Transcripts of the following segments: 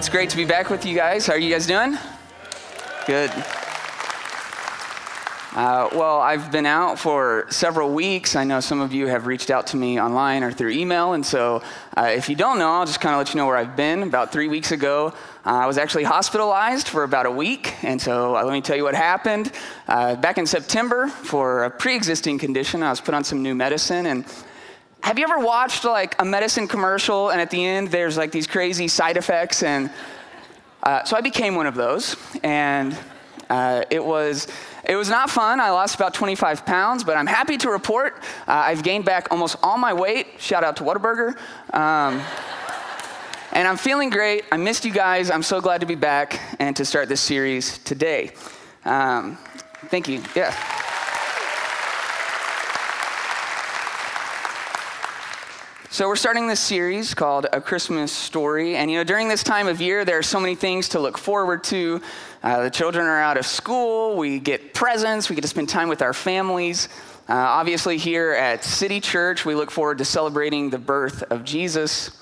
It's great to be back with you guys. How are you guys doing? Good. Uh, well, I've been out for several weeks. I know some of you have reached out to me online or through email. And so, uh, if you don't know, I'll just kind of let you know where I've been. About three weeks ago, uh, I was actually hospitalized for about a week. And so, uh, let me tell you what happened. Uh, back in September, for a pre existing condition, I was put on some new medicine. And have you ever watched like a medicine commercial and at the end there's like these crazy side effects? And uh, so, I became one of those. And it was it was not fun. I lost about 25 pounds, but I'm happy to report uh, I've gained back almost all my weight. Shout out to Whataburger. Um, and I'm feeling great. I missed you guys. I'm so glad to be back and to start this series today. Um, thank you. Yeah. So, we're starting this series called A Christmas Story. And, you know, during this time of year, there are so many things to look forward to. Uh, the children are out of school, we get presents, we get to spend time with our families. Uh, obviously, here at City Church, we look forward to celebrating the birth of Jesus.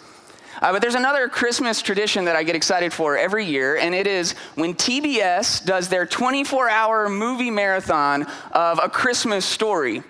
Uh, but there's another Christmas tradition that I get excited for every year, and it is when TBS does their 24 hour movie marathon of a Christmas story.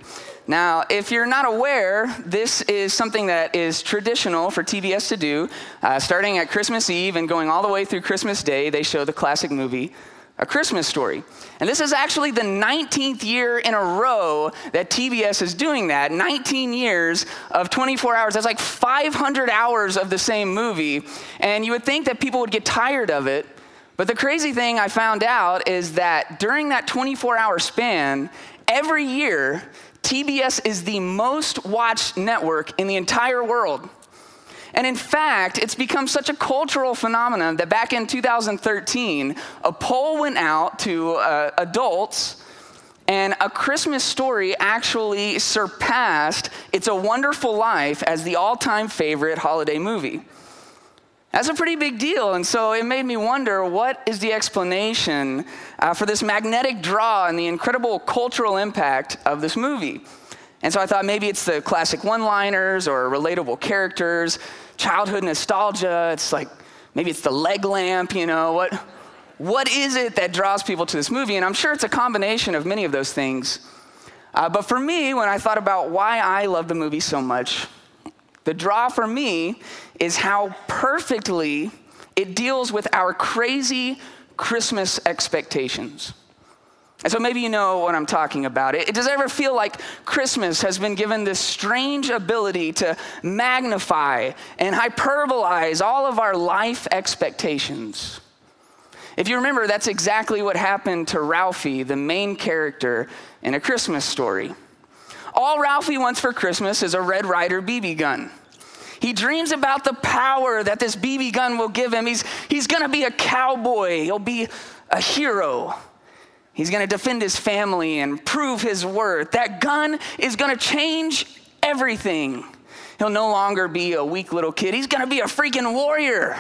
Now, if you're not aware, this is something that is traditional for TBS to do. Uh, starting at Christmas Eve and going all the way through Christmas Day, they show the classic movie, A Christmas Story. And this is actually the 19th year in a row that TBS is doing that. 19 years of 24 hours. That's like 500 hours of the same movie. And you would think that people would get tired of it. But the crazy thing I found out is that during that 24 hour span, every year, TBS is the most watched network in the entire world. And in fact, it's become such a cultural phenomenon that back in 2013, a poll went out to uh, adults, and A Christmas Story actually surpassed It's a Wonderful Life as the all time favorite holiday movie. That's a pretty big deal. And so it made me wonder what is the explanation uh, for this magnetic draw and the incredible cultural impact of this movie? And so I thought maybe it's the classic one liners or relatable characters, childhood nostalgia. It's like maybe it's the leg lamp, you know. What, what is it that draws people to this movie? And I'm sure it's a combination of many of those things. Uh, but for me, when I thought about why I love the movie so much, the draw for me is how perfectly it deals with our crazy Christmas expectations. And so maybe you know what I'm talking about. It, does it ever feel like Christmas has been given this strange ability to magnify and hyperbolize all of our life expectations? If you remember, that's exactly what happened to Ralphie, the main character in A Christmas Story. All Ralphie wants for Christmas is a Red Ryder BB gun. He dreams about the power that this BB gun will give him. He's, he's going to be a cowboy, he'll be a hero. He's going to defend his family and prove his worth. That gun is going to change everything. He'll no longer be a weak little kid, he's going to be a freaking warrior.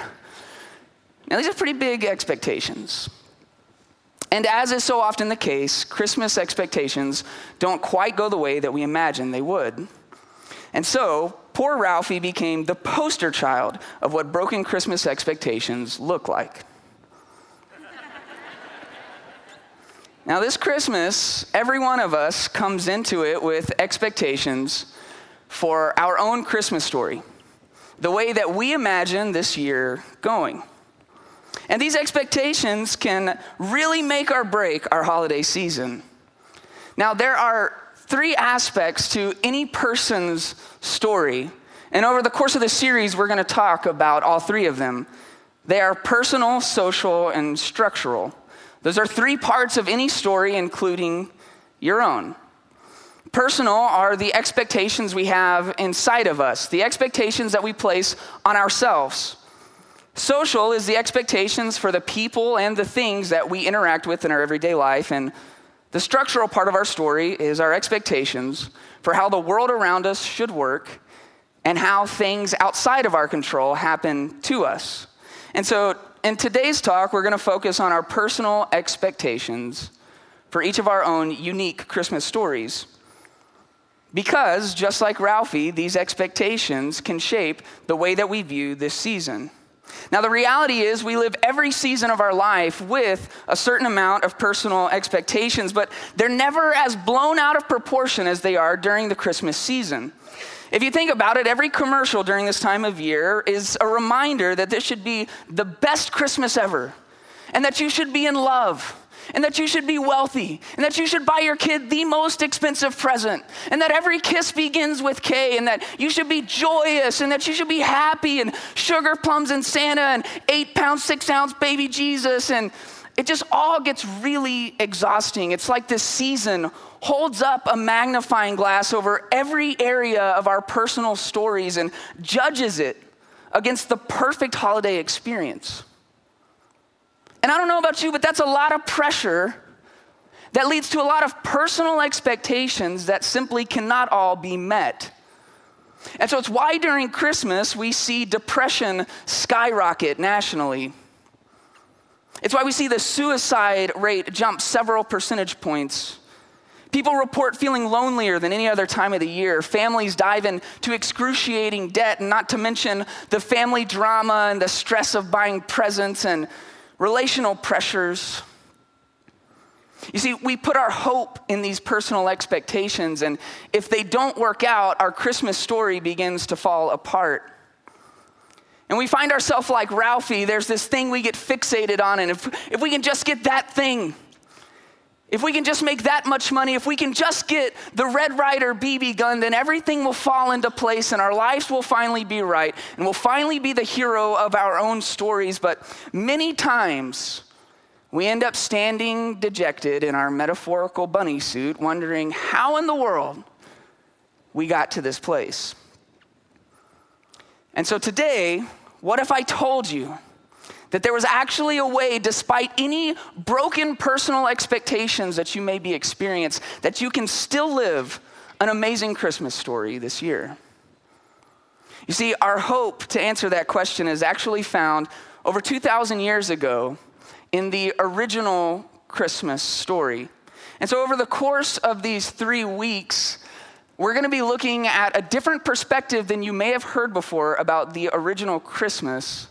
Now, these are pretty big expectations. And as is so often the case, Christmas expectations don't quite go the way that we imagined they would. And so, poor Ralphie became the poster child of what broken Christmas expectations look like. now, this Christmas, every one of us comes into it with expectations for our own Christmas story, the way that we imagine this year going. And these expectations can really make or break our holiday season. Now, there are three aspects to any person's story. And over the course of the series, we're going to talk about all three of them. They are personal, social, and structural. Those are three parts of any story, including your own. Personal are the expectations we have inside of us, the expectations that we place on ourselves. Social is the expectations for the people and the things that we interact with in our everyday life. And the structural part of our story is our expectations for how the world around us should work and how things outside of our control happen to us. And so, in today's talk, we're going to focus on our personal expectations for each of our own unique Christmas stories. Because, just like Ralphie, these expectations can shape the way that we view this season. Now, the reality is, we live every season of our life with a certain amount of personal expectations, but they're never as blown out of proportion as they are during the Christmas season. If you think about it, every commercial during this time of year is a reminder that this should be the best Christmas ever, and that you should be in love, and that you should be wealthy, and that you should buy your kid the most expensive present, and that every kiss begins with Kay, and that you should be joyous, and that you should be happy, and sugar plums and Santa, and eight pound, six ounce baby Jesus, and it just all gets really exhausting. It's like this season holds up a magnifying glass over every area of our personal stories and judges it against the perfect holiday experience. And I don't know about you, but that's a lot of pressure that leads to a lot of personal expectations that simply cannot all be met. And so it's why during Christmas we see depression skyrocket nationally. It's why we see the suicide rate jump several percentage points. People report feeling lonelier than any other time of the year. Families dive into excruciating debt, and not to mention the family drama and the stress of buying presents and relational pressures. You see, we put our hope in these personal expectations, and if they don't work out, our Christmas story begins to fall apart. And we find ourselves like Ralphie, there's this thing we get fixated on, and if, if we can just get that thing, if we can just make that much money, if we can just get the Red Ryder BB gun, then everything will fall into place and our lives will finally be right and we'll finally be the hero of our own stories. But many times we end up standing dejected in our metaphorical bunny suit, wondering how in the world we got to this place. And so today, what if I told you? That there was actually a way, despite any broken personal expectations that you may be experiencing, that you can still live an amazing Christmas story this year. You see, our hope to answer that question is actually found over 2,000 years ago in the original Christmas story. And so, over the course of these three weeks, we're going to be looking at a different perspective than you may have heard before about the original Christmas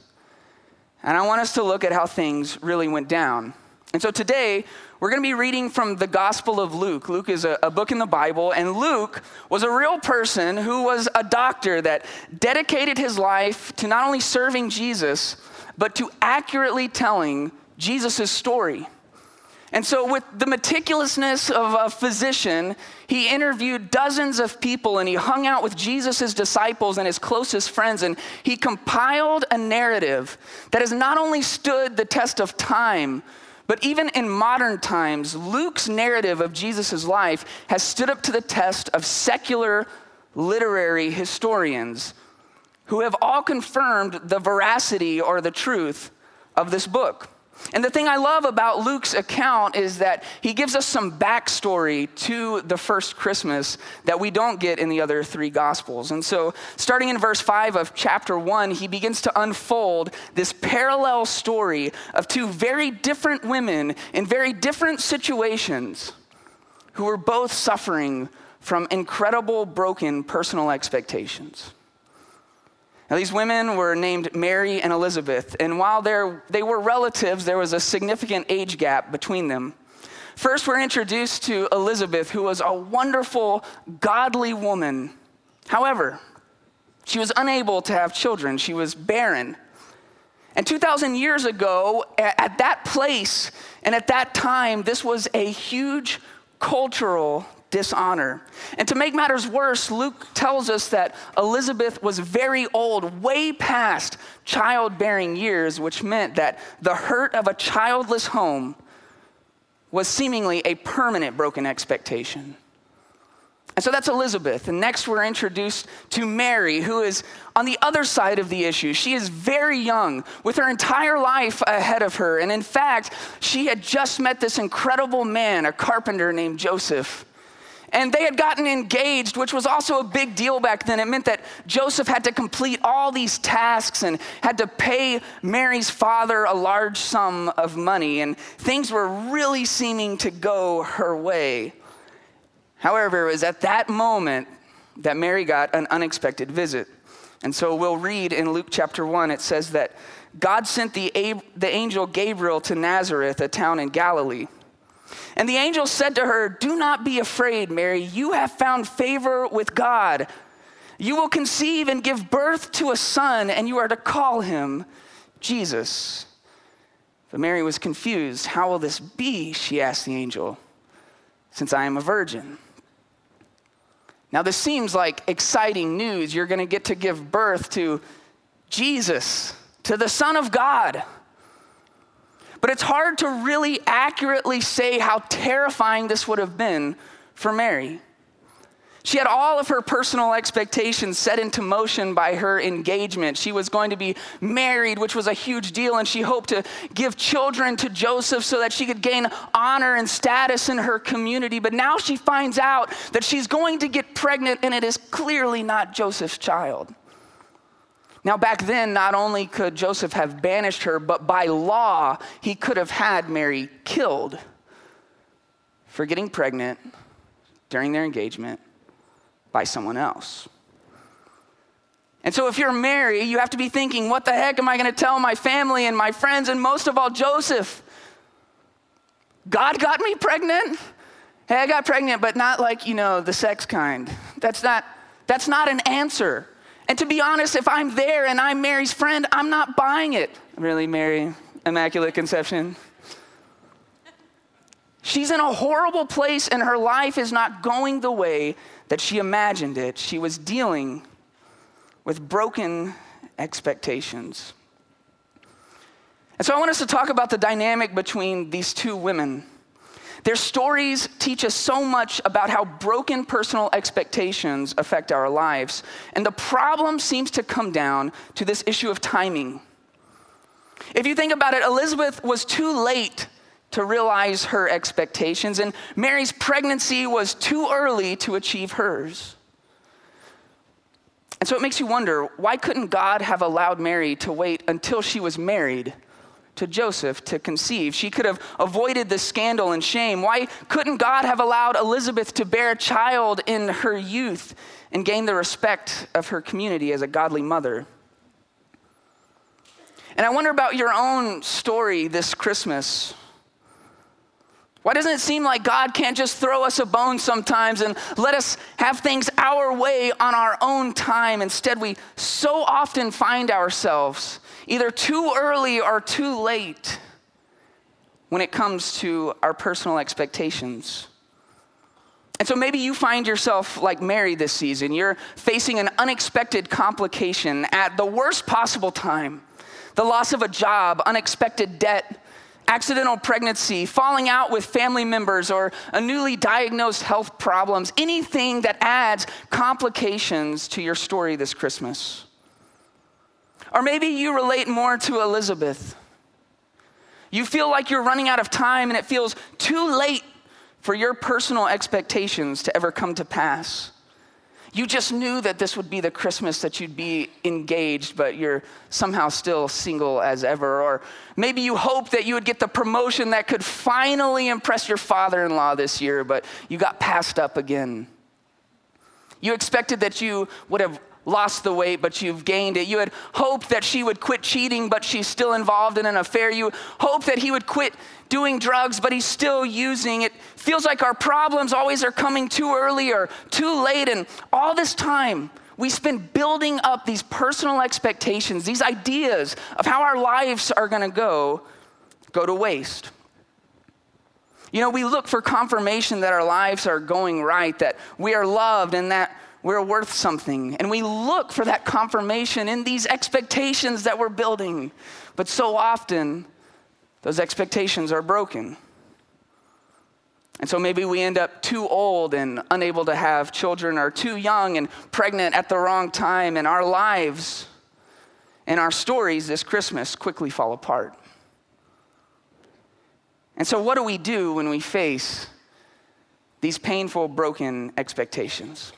and I want us to look at how things really went down. And so today, we're going to be reading from the Gospel of Luke. Luke is a, a, book in the Bible, and Luke was a real person who was a doctor that dedicated his life to not only serving Jesus, but to accurately telling Jesus' story. And so, with the meticulousness of a physician, he interviewed dozens of people and he hung out with Jesus' disciples and his closest friends. And he compiled a narrative that has not only stood the test of time, but even in modern times, Luke's narrative of Jesus' life has stood up to the test of secular literary historians who have all confirmed the veracity or the truth of this book. And the thing I love about Luke's account is that he gives us some backstory to the first Christmas that we don't get in the other three Gospels. And so, starting in verse 5 of chapter 1, he begins to unfold this parallel story of two very different women in very different situations who were both suffering from incredible broken personal expectations. Now, these women were named Mary and Elizabeth, and while they were relatives, there was a significant age gap between them. First, we're introduced to Elizabeth, who was a wonderful, godly woman. However, she was unable to have children, she was barren. And 2,000 years ago, at that place and at that time, this was a huge cultural dishonor. And to make matters worse, Luke tells us that Elizabeth was very old, way past childbearing years, which meant that the hurt of a childless home was seemingly a permanent broken expectation. And so that's Elizabeth. And next we're introduced to Mary, who is on the other side of the issue. She is very young, with her entire life ahead of her. And in fact, she had just met this incredible man, a carpenter named Joseph. And they had gotten engaged, which was also a big deal back then. It meant that Joseph had to complete all these tasks and had to pay Mary's father a large sum of money, and things were really seeming to go her way. However, it was at that moment that Mary got an unexpected visit. And so we'll read in Luke chapter 1, it says that God sent the, the angel Gabriel to Nazareth, a town in Galilee. And the angel said to her, Do not be afraid, Mary. You have found favor with God. You will conceive and give birth to a son, and you are to call him Jesus. But Mary was confused. How will this be? She asked the angel, since I am a virgin. Now, this seems like exciting news. You're going to get to give birth to Jesus, to the Son of God. But it's hard to really accurately say how terrifying this would have been for Mary. She had all of her personal expectations set into motion by her engagement. She was going to be married, which was a huge deal, and she hoped to give children to Joseph so that she could gain honor and status in her community. But now she finds out that she's going to get pregnant, and it is clearly not Joseph's child. Now, back then, not only could Joseph have banished her, but by law, he could have had Mary killed for getting pregnant during their engagement by someone else. And so, if you're Mary, you have to be thinking, what the heck am I going to tell my family and my friends, and most of all, Joseph? God got me pregnant? Hey, I got pregnant, but not like, you know, the sex kind. That's not, that's not an answer. And to be honest, if I'm there and I'm Mary's friend, I'm not buying it. Really, Mary? Immaculate conception? She's in a horrible place and her life is not going the way that she imagined it. She was dealing with broken expectations. And so I want us to talk about the dynamic between these two women. Their stories teach us so much about how broken personal expectations affect our lives. And the problem seems to come down to this issue of timing. If you think about it, Elizabeth was too late to realize her expectations, and Mary's pregnancy was too early to achieve hers. And so it makes you wonder why couldn't God have allowed Mary to wait until she was married to Joseph to conceive? She could have avoided the scandal and shame. Why couldn't God have allowed Elizabeth to bear a child in her youth and gain the respect of her community as a godly mother? And I wonder about your own story this Christmas. Why doesn't it seem like God can't just throw us a bone sometimes and let us have things our way on our own time? Instead, we so often find ourselves either too early or too late when it comes to our personal expectations. And so maybe you find yourself like Mary this season. You're facing an unexpected complication at the worst possible time the loss of a job, unexpected debt accidental pregnancy, falling out with family members, or a newly diagnosed health problems, anything that adds complications to your story this Christmas. Or maybe you relate more to Elizabeth. You feel like you're running out of time and it feels too late for your personal expectations to ever come to pass. You just knew that this would be the Christmas that you'd be engaged, but you're somehow still single as ever. Or maybe you hoped that you would get the promotion that could finally impress your father in law this year, but you got passed up again. You expected that you would have lost the weight, but you've gained it. You had hoped that she would quit cheating, but she's still involved in an affair. You hoped that he would quit doing drugs, but he's still using. It feels like our problems always are coming too early or too late. And all this time, we spend building up these personal expectations, these ideas of how our lives are going to go, go to waste. You know, we look for confirmation that our lives are going right, that we are loved, and that we're worth something. And we look for that confirmation in these expectations that we're building. But so often, those expectations are broken. And so maybe we end up too old and unable to have children, or too young and pregnant at the wrong time, and our lives and our stories this Christmas quickly fall apart. And so, what do we do when we face these painful, broken expectations?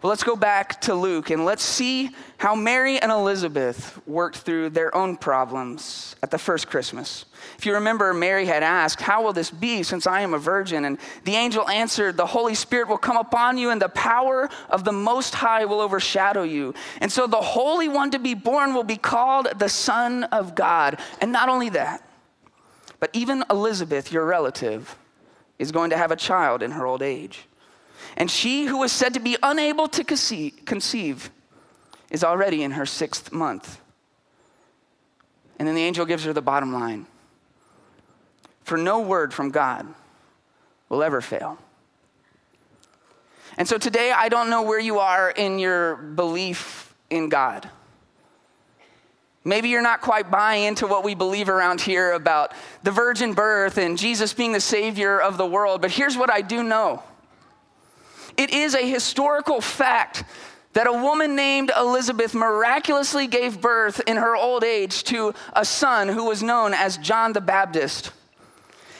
But let's go back to Luke and let's see how Mary and Elizabeth worked through their own problems at the first Christmas. If you remember, Mary had asked, How will this be since I am a virgin? And the angel answered, The Holy Spirit will come upon you, and the power of the Most High will overshadow you. And so the Holy One to be born will be called the Son of God. And not only that, but even Elizabeth, your relative, is going to have a child in her old age. And she who was said to be unable to conceive is already in her sixth month. And then the angel gives her the bottom line For no word from God will ever fail. And so today, I don't know where you are in your belief in God. Maybe you're not quite buying into what we believe around here about the virgin birth and Jesus being the Savior of the world, but here's what I do know it is a historical fact that a woman named Elizabeth miraculously gave birth in her old age to a son who was known as John the Baptist.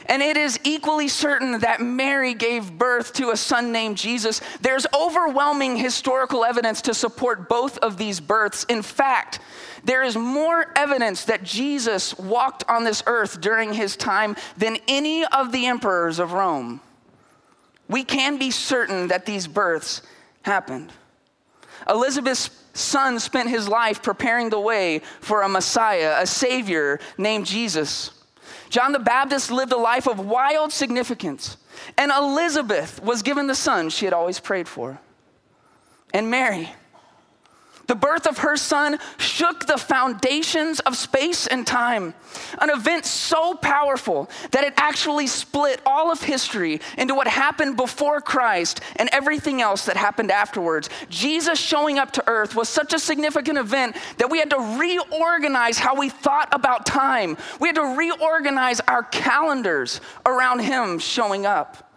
And it is equally certain that Mary gave birth to a son named Jesus. There's overwhelming historical evidence to support both of these births. In fact, there is more evidence that Jesus walked on this earth during his time than any of the emperors of Rome. We can be certain that these births happened. Elizabeth's son spent his life preparing the way for a Messiah, a Savior named Jesus. John the Baptist lived a life of wild significance, and Elizabeth was given the son she had always prayed for. And Mary, the birth of her son shook the foundations of space and time. An event so powerful that it actually split all of history into what happened before Christ and everything else that happened afterwards. Jesus showing up to earth was such a significant event that we had to reorganize how we thought about time. We had to reorganize our calendars around him showing up.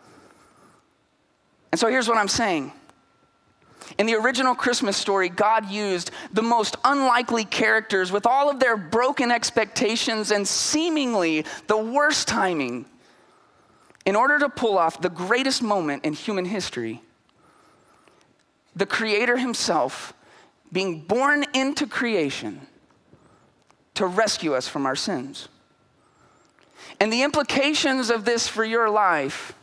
And so here's what I'm saying in the original Christmas story, God used the most unlikely characters with all of their broken expectations and seemingly the worst timing in order to pull off the greatest moment in human history. The Creator Himself being born into creation to rescue us from our sins. And the implications of this for your life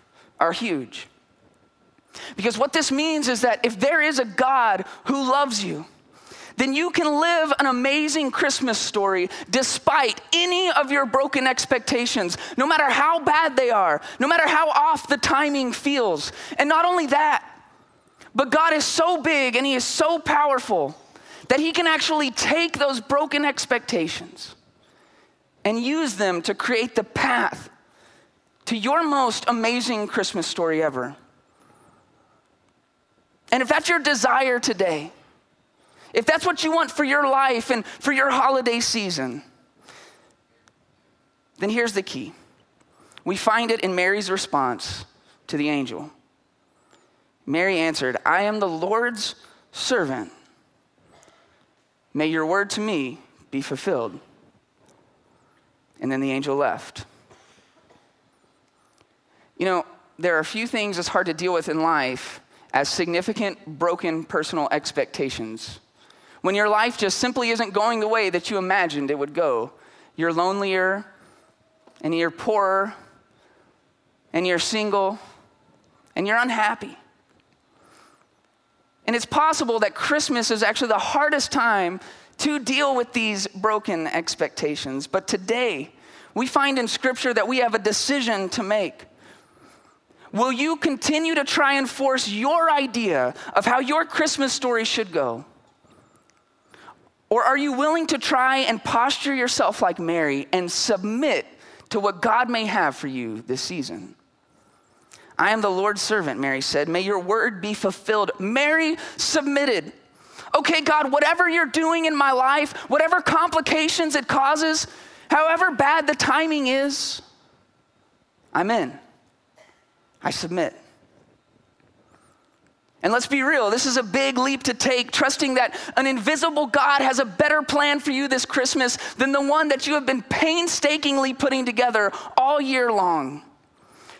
are huge. Because what this means is that if there is a God who loves you, then you can live an amazing Christmas story despite any of your broken expectations, no matter how bad they are, no matter how off the timing feels. And not only that, but God is so big and He is so powerful that He can actually take those broken expectations and use them to create the path to your most amazing Christmas story ever. And if that's your desire today, if that's what you want for your life and for your holiday season, then here's the key. We find it in Mary's response to the angel. Mary answered, I am the Lord's servant. May your word to me be fulfilled. And then the angel left. You know, there are a few things that's hard to deal with in life as significant broken personal expectations. When your life just simply isn't going the way that you imagined it would go, you're lonelier and you're poorer and you're single and you're unhappy. And it's possible that Christmas is actually the hardest time to deal with these broken expectations. But today, we find in Scripture that we have a decision to make. Will you continue to try and force your idea of how your Christmas story should go? Or are you willing to try and posture yourself like Mary and submit to what God may have for you this season? I am the Lord's servant, Mary said. May your word be fulfilled. Mary submitted. Okay, God, whatever you're doing in my life, whatever complications it causes, however bad the timing is, I'm in. I submit. And let's be real, this is a big leap to take, trusting that an invisible God has a better plan for you this Christmas than the one that you have been painstakingly putting together all year long.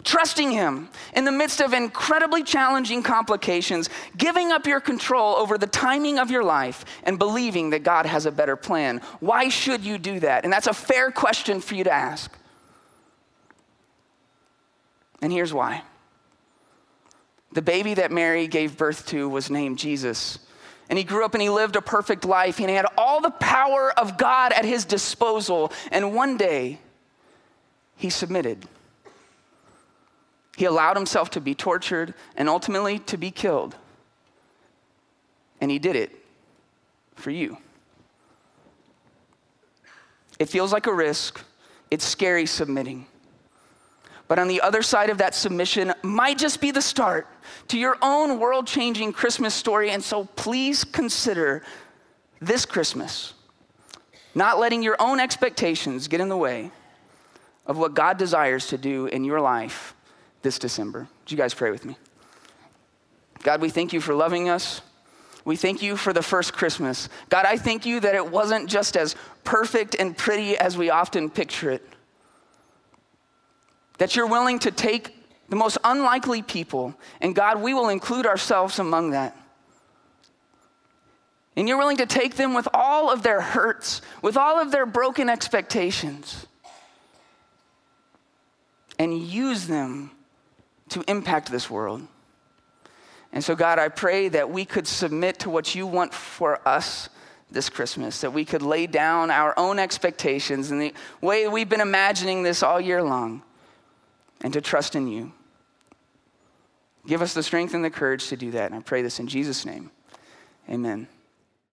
trusting Him in the midst of incredibly challenging complications, giving up your control over the timing of your life, and believing that God has a better plan. Why should you do that? And that's a fair question for you to ask. And here's why the baby that Mary gave birth to was named Jesus. And he grew up and he lived a perfect life. And he had all the power of God at his disposal. And one day, he submitted. He allowed himself to be tortured and ultimately to be killed. And he did it for you. It feels like a risk, it's scary submitting. But on the other side of that submission might just be the start to your own world changing Christmas story. And so please consider this Christmas not letting your own expectations get in the way of what God desires to do in your life this December. Would you guys pray with me? God, we thank you for loving us. We thank you for the first Christmas. God, I thank you that it wasn't just as perfect and pretty as we often picture it. That you're willing to take the most unlikely people, and God, we will include ourselves among that. And you're willing to take them with all of their hurts, with all of their broken expectations, and use them to impact this world. And so, God, I pray that we could submit to what you want for us this Christmas, that we could lay down our own expectations in the way we've been imagining this all year long, and to trust in you. Give us the strength and the courage to do that. And I pray this in Jesus' name. Amen.